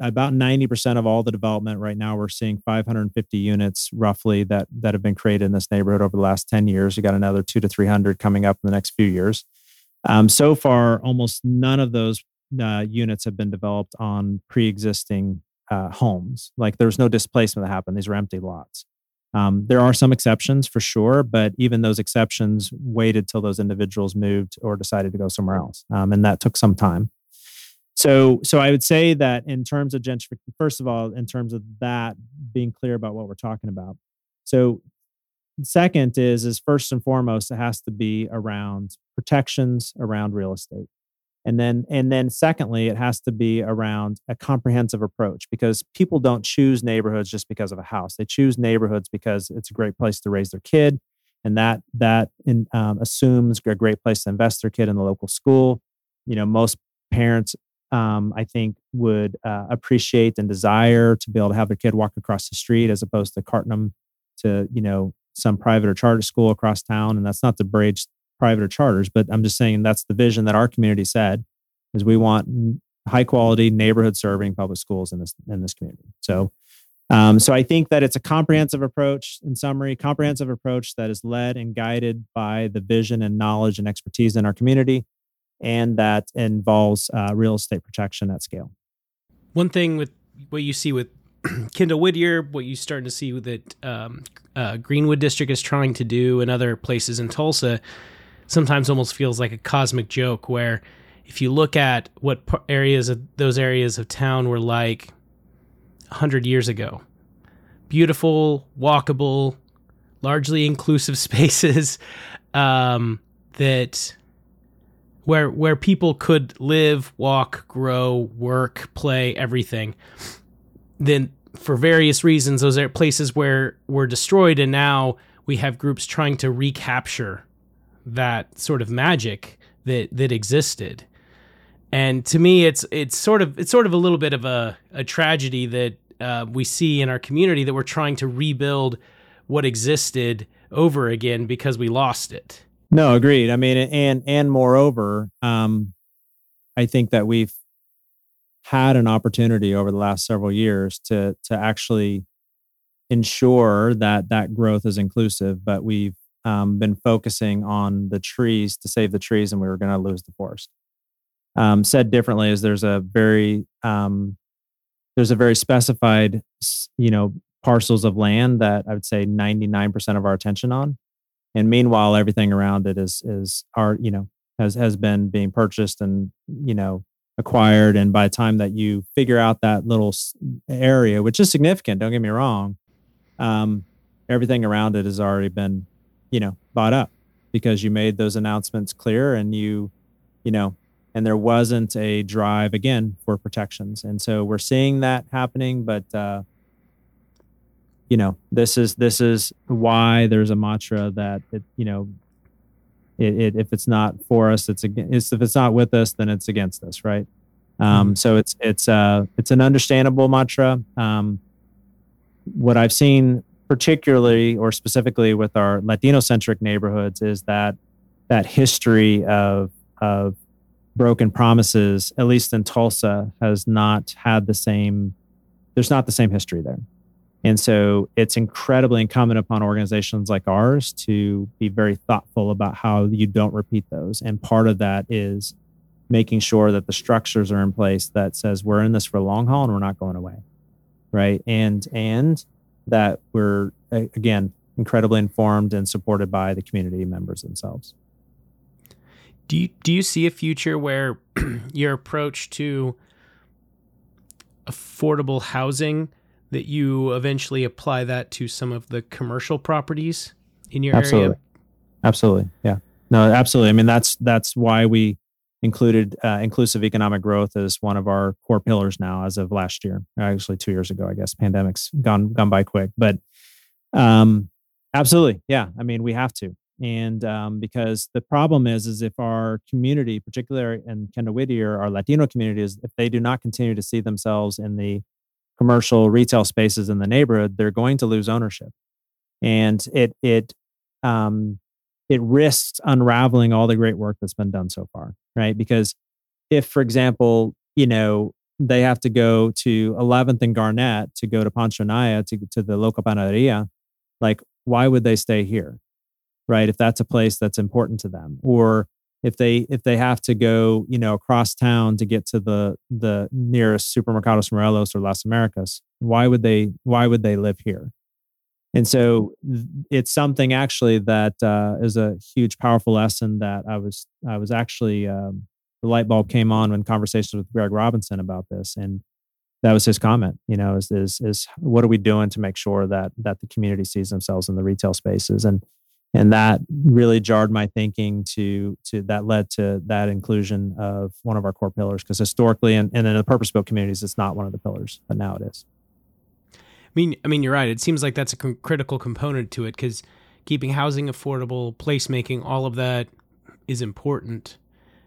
about 90% of all the development right now, we're seeing 550 units roughly that, that have been created in this neighborhood over the last 10 years. You got another two to 300 coming up in the next few years. Um, so far, almost none of those uh, units have been developed on pre existing uh, homes. Like there's no displacement that happened. These are empty lots. Um, there are some exceptions for sure, but even those exceptions waited till those individuals moved or decided to go somewhere else, um, and that took some time. So, so I would say that in terms of gentrification, first of all, in terms of that being clear about what we're talking about. So, second is is first and foremost, it has to be around protections around real estate and then and then secondly it has to be around a comprehensive approach because people don't choose neighborhoods just because of a house they choose neighborhoods because it's a great place to raise their kid and that that in, um, assumes a great place to invest their kid in the local school you know most parents, um, I think, would uh, appreciate and desire to be able to have their kid walk across the street as opposed to carting them to, you know, some private or charter school across town. And that's not the brage private or charters, but I'm just saying that's the vision that our community said is we want high quality neighborhood serving public schools in this in this community. So um, so I think that it's a comprehensive approach, in summary, comprehensive approach that is led and guided by the vision and knowledge and expertise in our community, and that involves uh, real estate protection at scale. One thing with what you see with Kendall Whittier, what you're starting to see that um, uh, Greenwood District is trying to do, and other places in Tulsa, sometimes almost feels like a cosmic joke. Where if you look at what areas of those areas of town were like 100 years ago. Beautiful, walkable, largely inclusive spaces um, that where where people could live, walk, grow, work, play, everything. Then for various reasons those are places where were destroyed and now we have groups trying to recapture that sort of magic that that existed. And to me it's it's sort of it's sort of a little bit of a, a tragedy that uh, we see in our community that we're trying to rebuild what existed over again because we lost it. No agreed. I mean and and moreover um i think that we've had an opportunity over the last several years to to actually ensure that that growth is inclusive but we've um, been focusing on the trees to save the trees and we were going to lose the forest. Um, said differently, is there's a very um, there's a very specified you know parcels of land that I would say 99% of our attention on, and meanwhile everything around it is is our you know has has been being purchased and you know acquired, and by the time that you figure out that little area, which is significant, don't get me wrong, um, everything around it has already been you know bought up because you made those announcements clear and you you know and there wasn't a drive again for protections. And so we're seeing that happening but uh, you know this is this is why there's a mantra that it you know it, it if it's not for us it's against if it's not with us then it's against us right? Um, mm-hmm. so it's it's uh it's an understandable mantra. Um, what i've seen particularly or specifically with our latino centric neighborhoods is that that history of of broken promises, at least in Tulsa, has not had the same, there's not the same history there. And so it's incredibly incumbent upon organizations like ours to be very thoughtful about how you don't repeat those. And part of that is making sure that the structures are in place that says we're in this for long haul and we're not going away. Right. And, and that we're, again, incredibly informed and supported by the community members themselves. Do you do you see a future where your approach to affordable housing that you eventually apply that to some of the commercial properties in your absolutely. area? Absolutely. Yeah. No, absolutely. I mean that's that's why we included uh, inclusive economic growth as one of our core pillars now as of last year actually two years ago i guess. Pandemic's gone gone by quick but um absolutely. Yeah i mean we have to. And um, because the problem is is if our community particularly in kendall whittier our latino communities if they do not continue to see themselves in the commercial retail spaces in the neighborhood they're going to lose ownership. And it it um, it risks unraveling all the great work that's been done so far right? Because if for example you know they have to go to 11th and garnett to go to Pancho Anaya to, to the local panaderia like why would they stay here right? If that's a place that's important to them. Or if they if they have to go you know across town to get to the the nearest supermercados morelos or las americas why would they why would they live here and so it's something actually that uh, is a huge powerful lesson that i was i was actually um, the light bulb came on when conversations with greg robinson about this and that was his comment you know is, is is what are we doing to make sure that that the community sees themselves in the retail spaces? And and that really jarred my thinking to to that led to that inclusion of one of our core pillars because historically and, and in the purpose built communities it's not one of the pillars but now it is mean i mean you're right it seems like that's a critical component to it because keeping housing affordable placemaking all of that is important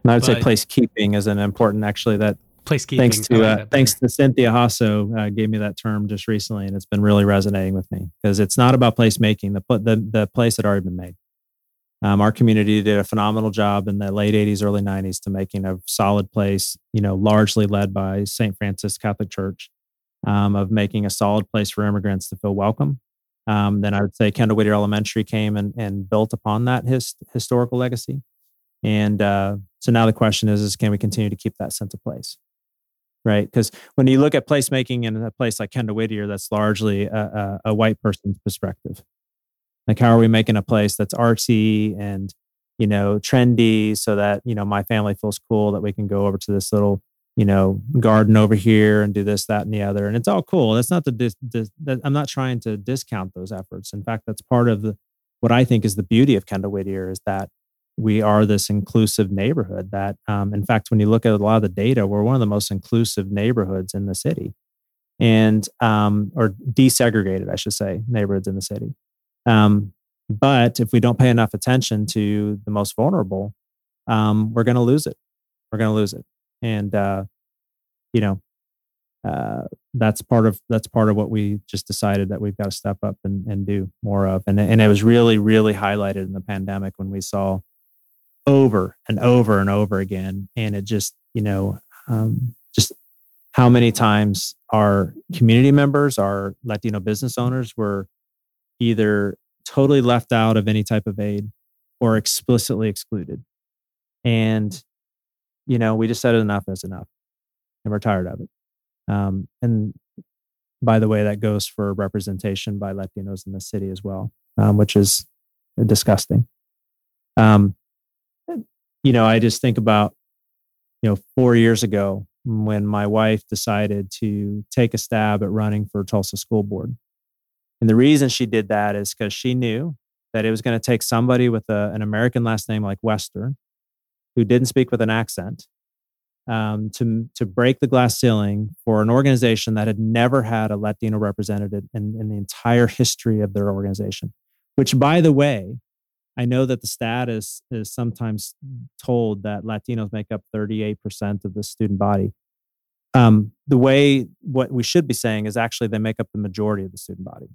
And I would say placekeeping is an important, actually, that placekeeping. Thanks to uh, thanks to Cynthia Hasso uh, gave me that term just recently, and it's been really resonating with me because it's not about placemaking. The the the place had already been made. Um, our community did a phenomenal job in the late '80s, early '90s to making a solid place. You know, largely led by St. Francis Catholic Church, um, of making a solid place for immigrants to feel welcome. Um, then I would say Kendall Whittier Elementary came and, and built upon that his, historical legacy. And uh, so now the question is, is can we continue to keep that sense of place? Right? Because when you look at placemaking in a place like Kendall Whittier, that's largely a, a, a white person's perspective. Like, how are we making a place that's artsy and you know trendy, so that you know my family feels cool that we can go over to this little you know garden over here and do this, that, and the other, and it's all cool. That's not the dis, dis, that, I'm not trying to discount those efforts. In fact, that's part of the what I think is the beauty of Kendall Whittier is that we are this inclusive neighborhood that um, in fact when you look at a lot of the data we're one of the most inclusive neighborhoods in the city and um, or desegregated i should say neighborhoods in the city um, but if we don't pay enough attention to the most vulnerable um, we're going to lose it we're going to lose it and uh, you know uh, that's part of that's part of what we just decided that we've got to step up and, and do more of and, and it was really really highlighted in the pandemic when we saw over and over and over again. And it just, you know, um, just how many times our community members, our Latino business owners were either totally left out of any type of aid or explicitly excluded. And, you know, we just said enough is enough and we're tired of it. Um, and by the way, that goes for representation by Latinos in the city as well, um, which is disgusting. Um, you know, I just think about, you know, four years ago when my wife decided to take a stab at running for Tulsa School Board. And the reason she did that is because she knew that it was going to take somebody with a, an American last name like Wester, who didn't speak with an accent, um, to, to break the glass ceiling for an organization that had never had a Latino representative in, in the entire history of their organization. Which, by the way, I know that the stat is, is sometimes told that Latinos make up 38% of the student body. Um, the way what we should be saying is actually they make up the majority of the student body.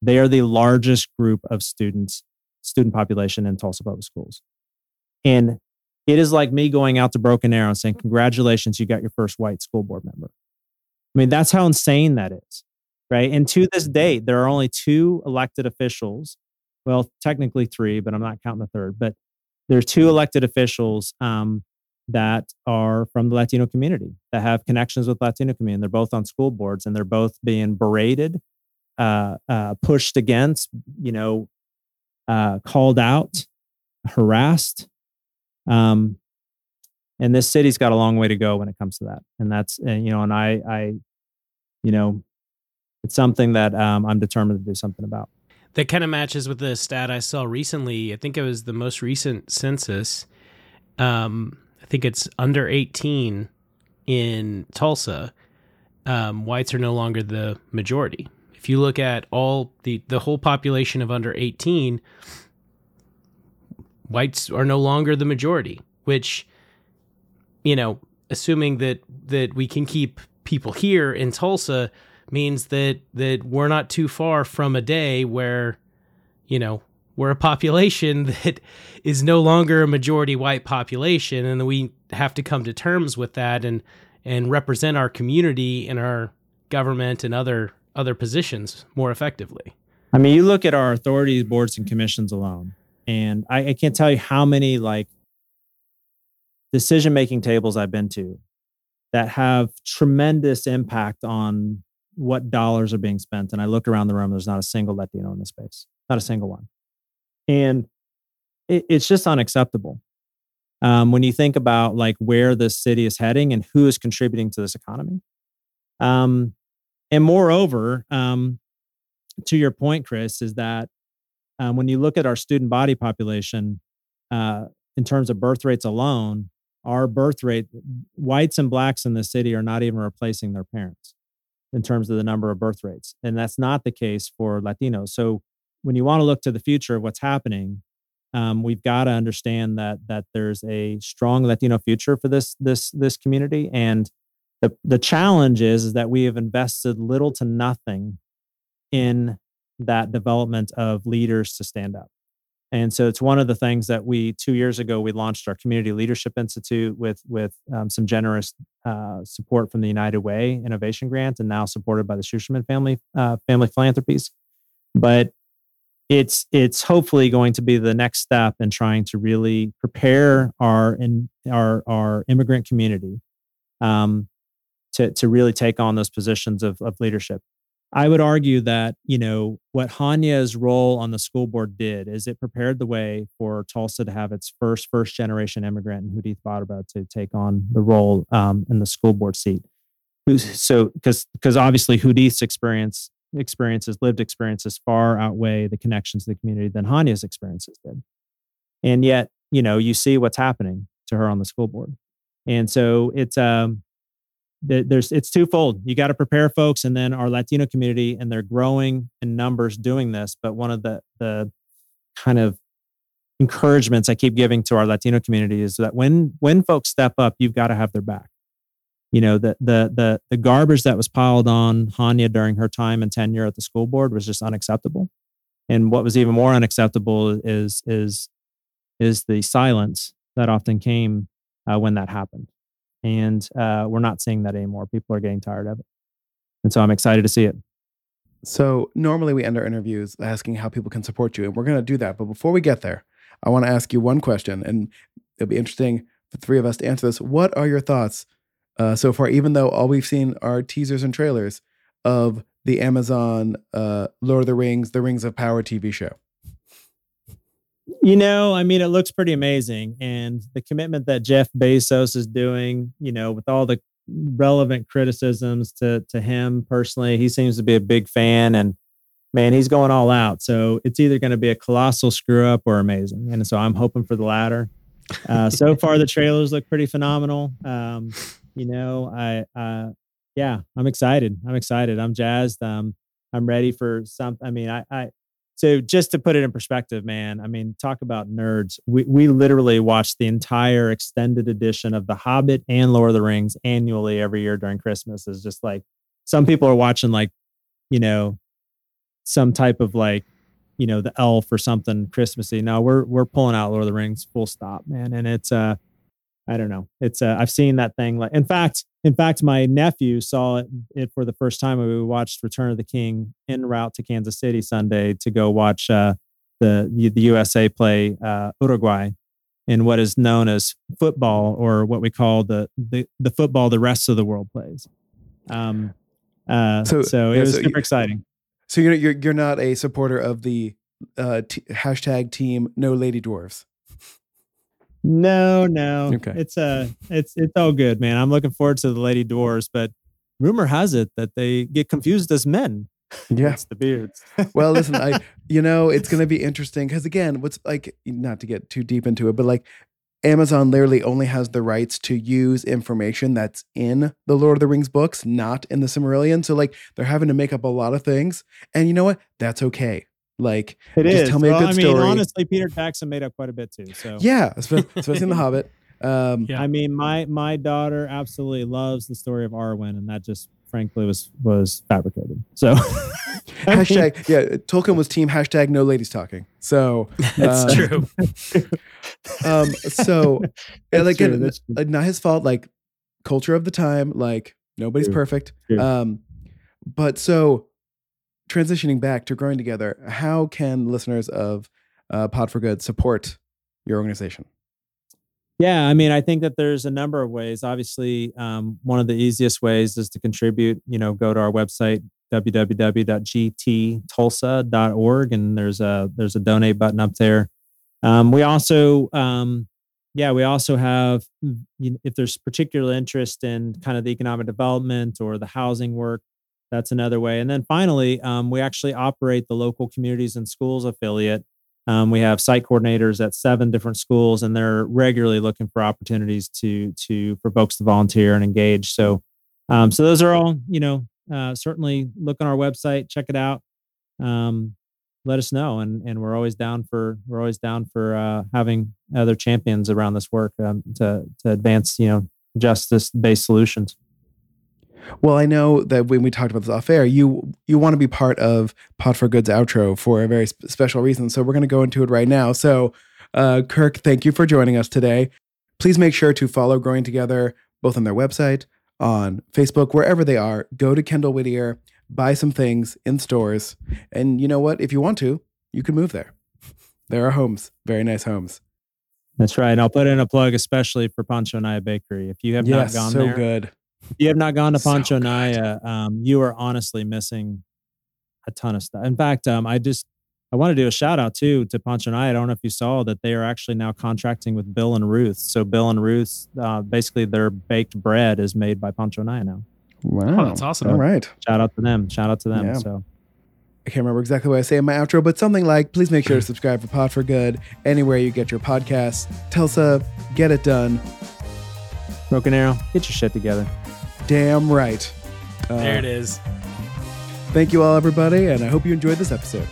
They are the largest group of students, student population in Tulsa public schools. And it is like me going out to Broken Arrow and saying, Congratulations, you got your first white school board member. I mean, that's how insane that is, right? And to this date, there are only two elected officials well, technically three, but I'm not counting the third. But there's two elected officials um, that are from the Latino community that have connections with Latino community. They're both on school boards, and they're both being berated, uh, uh, pushed against, you know, uh, called out, harassed. Um, and this city's got a long way to go when it comes to that. And that's, and, you know, and I, I, you know, it's something that um, I'm determined to do something about that kind of matches with the stat I saw recently. I think it was the most recent census. Um, I think it's under 18 in Tulsa. Um, whites are no longer the majority. If you look at all the the whole population of under 18, whites are no longer the majority. Which, you know, assuming that that we can keep people here in Tulsa, means that that we're not too far from a day where you know we're a population that is no longer a majority white population and we have to come to terms with that and and represent our community in our government and other other positions more effectively i mean you look at our authorities boards and commissions alone and i, I can't tell you how many like decision making tables i've been to that have tremendous impact on what dollars are being spent. And I look around the room, there's not a single Latino in the space, not a single one. And it, it's just unacceptable. Um, when you think about like where the city is heading and who is contributing to this economy. Um, and moreover, um, to your point, Chris, is that um, when you look at our student body population, uh, in terms of birth rates alone, our birth rate, whites and blacks in the city are not even replacing their parents in terms of the number of birth rates. And that's not the case for Latinos. So when you want to look to the future of what's happening, um, we've got to understand that that there's a strong Latino future for this this this community, and the the challenge is, is that we have invested little to nothing in that development of leaders to stand up. And so it's one of the things that we two years ago we launched our community leadership institute with with um, some generous uh, support from the United Way Innovation Grant, and now supported by the Schusterman Family uh, Family Philanthropies. But it's it's hopefully going to be the next step in trying to really prepare our in our our immigrant community um, to to really take on those positions of, of leadership. I would argue that you know what Jania's role on the school board did is it prepared the way for Tulsa to have its first first generation immigrant and Judith Barba to take on the role um, in the school board seat. So because because obviously Judith's experience experiences, lived experiences far outweigh the connections to the community than Jania's experiences did. And yet, you know, you see what's happening to her on the school board. And so it's um there's it's twofold. You got to prepare folks and then our Latino community and they're growing in numbers doing this, but one of the the kind of encouragements I keep giving to our Latino community is that when when folks step up, you've got to have their back you know the the the the garbage that was piled on Jania during her time and tenure at the school board was just unacceptable. And what was even more unacceptable is is is the silence that often came uh, when that happened. And uh, we're not seeing that anymore. People are getting tired of it, and so I'm excited to see it. So normally we end our interviews asking how people can support you, and we're going to do that. But before we get there, I want to ask you one question, and it'll be interesting for three of us to answer this. What are your thoughts uh, so far, even though all we've seen are teasers and trailers of the Amazon uh, Lord of the Rings, The Rings of Power TV show. You know, I mean, it looks pretty amazing. And the commitment that Jeff Bezos is doing, you know, with all the relevant criticisms to, to him personally, he seems to be a big fan. And man, he's going all out. So it's either going to be a colossal screw up or amazing. And so I'm hoping for the latter. Uh, so far, the trailers look pretty phenomenal. Um, you know, I, uh, yeah, I'm excited. I'm excited. I'm jazzed. Um, I'm ready for some. I mean, I, I, so just to put it in perspective, man, I mean, talk about nerds. We, we literally watch the entire extended edition of The Hobbit and Lord of the Rings annually every year during Christmas. Is just like some people are watching, like, you know, some type of like, you know, the elf or something Christmassy. No, we're we're pulling out Lord of the Rings full stop, man. And it's uh I don't know. It's uh, I've seen that thing. Like in fact, in fact, my nephew saw it, it for the first time. We watched Return of the King en route to Kansas City Sunday to go watch uh, the the USA play uh, Uruguay in what is known as football, or what we call the the, the football the rest of the world plays. Um, uh, so, so it yeah, was so super exciting. So you're you're you're not a supporter of the uh, t- hashtag team No Lady Dwarves. No, no. Okay. It's uh it's it's all good, man. I'm looking forward to the Lady Dwarves, but rumor has it that they get confused as men. Yeah. it's the beards. well, listen, I you know, it's gonna be interesting because again, what's like not to get too deep into it, but like Amazon literally only has the rights to use information that's in the Lord of the Rings books, not in the Silmarillion. So like they're having to make up a lot of things. And you know what? That's okay. Like, it just is. tell me well, a good I mean, story. honestly, Peter Jackson made up quite a bit too. So yeah, especially in The Hobbit. Um, yeah. I mean, my my daughter absolutely loves the story of Arwen, and that just frankly was was fabricated. So hashtag yeah, Tolkien was team hashtag no ladies talking. So that's uh, true. um, so that's like true, not his fault. Like culture of the time, like nobody's true. perfect. True. Um, but so transitioning back to growing together, how can listeners of uh, Pod for Good support your organization? Yeah, I mean, I think that there's a number of ways. Obviously, um, one of the easiest ways is to contribute. You know, go to our website www.gttulsa.org, and there's a there's a donate button up there. Um, we also, um, yeah, we also have you know, if there's particular interest in kind of the economic development or the housing work, that's another way. And then finally, um, we actually operate the local communities and schools affiliate. Um, we have site coordinators at seven different schools, and they're regularly looking for opportunities to to for folks to volunteer and engage. So, um, so those are all you know. Uh, certainly, look on our website, check it out. Um, let us know, and and we're always down for we're always down for uh, having other champions around this work um, to to advance you know justice based solutions. Well, I know that when we talked about this off air, you you want to be part of Pot for Good's outro for a very sp- special reason. So we're going to go into it right now. So, uh, Kirk, thank you for joining us today. Please make sure to follow Growing Together both on their website, on Facebook, wherever they are. Go to Kendall Whittier, buy some things in stores, and you know what? If you want to, you can move there. There are homes, very nice homes. That's right. And I'll put in a plug, especially for Pancho Anaya Bakery. If you have yes, not gone so there, good. If you have not gone to So Pancho good. Naya, um, you are honestly missing a ton of stuff. In fact, um, I just I want to do a shout out too to Pancho Anaya. I don't know if you saw that they are actually now contracting with Bill and Ruth. So Bill and Ruth, uh, basically their baked bread is made by Pancho Anaya now. Wow, Oh, that's awesome. All right. Shout out to them. Shout out to them. Yeah. So I can't remember exactly what I say in my outro, but something like please make sure to subscribe for Pod for Good anywhere you get your podcasts. Tulsa, get it done. Broken Arrow, get your shit together. Damn right. Uh, There it is. Thank you all, everybody, and I hope you enjoyed this episode.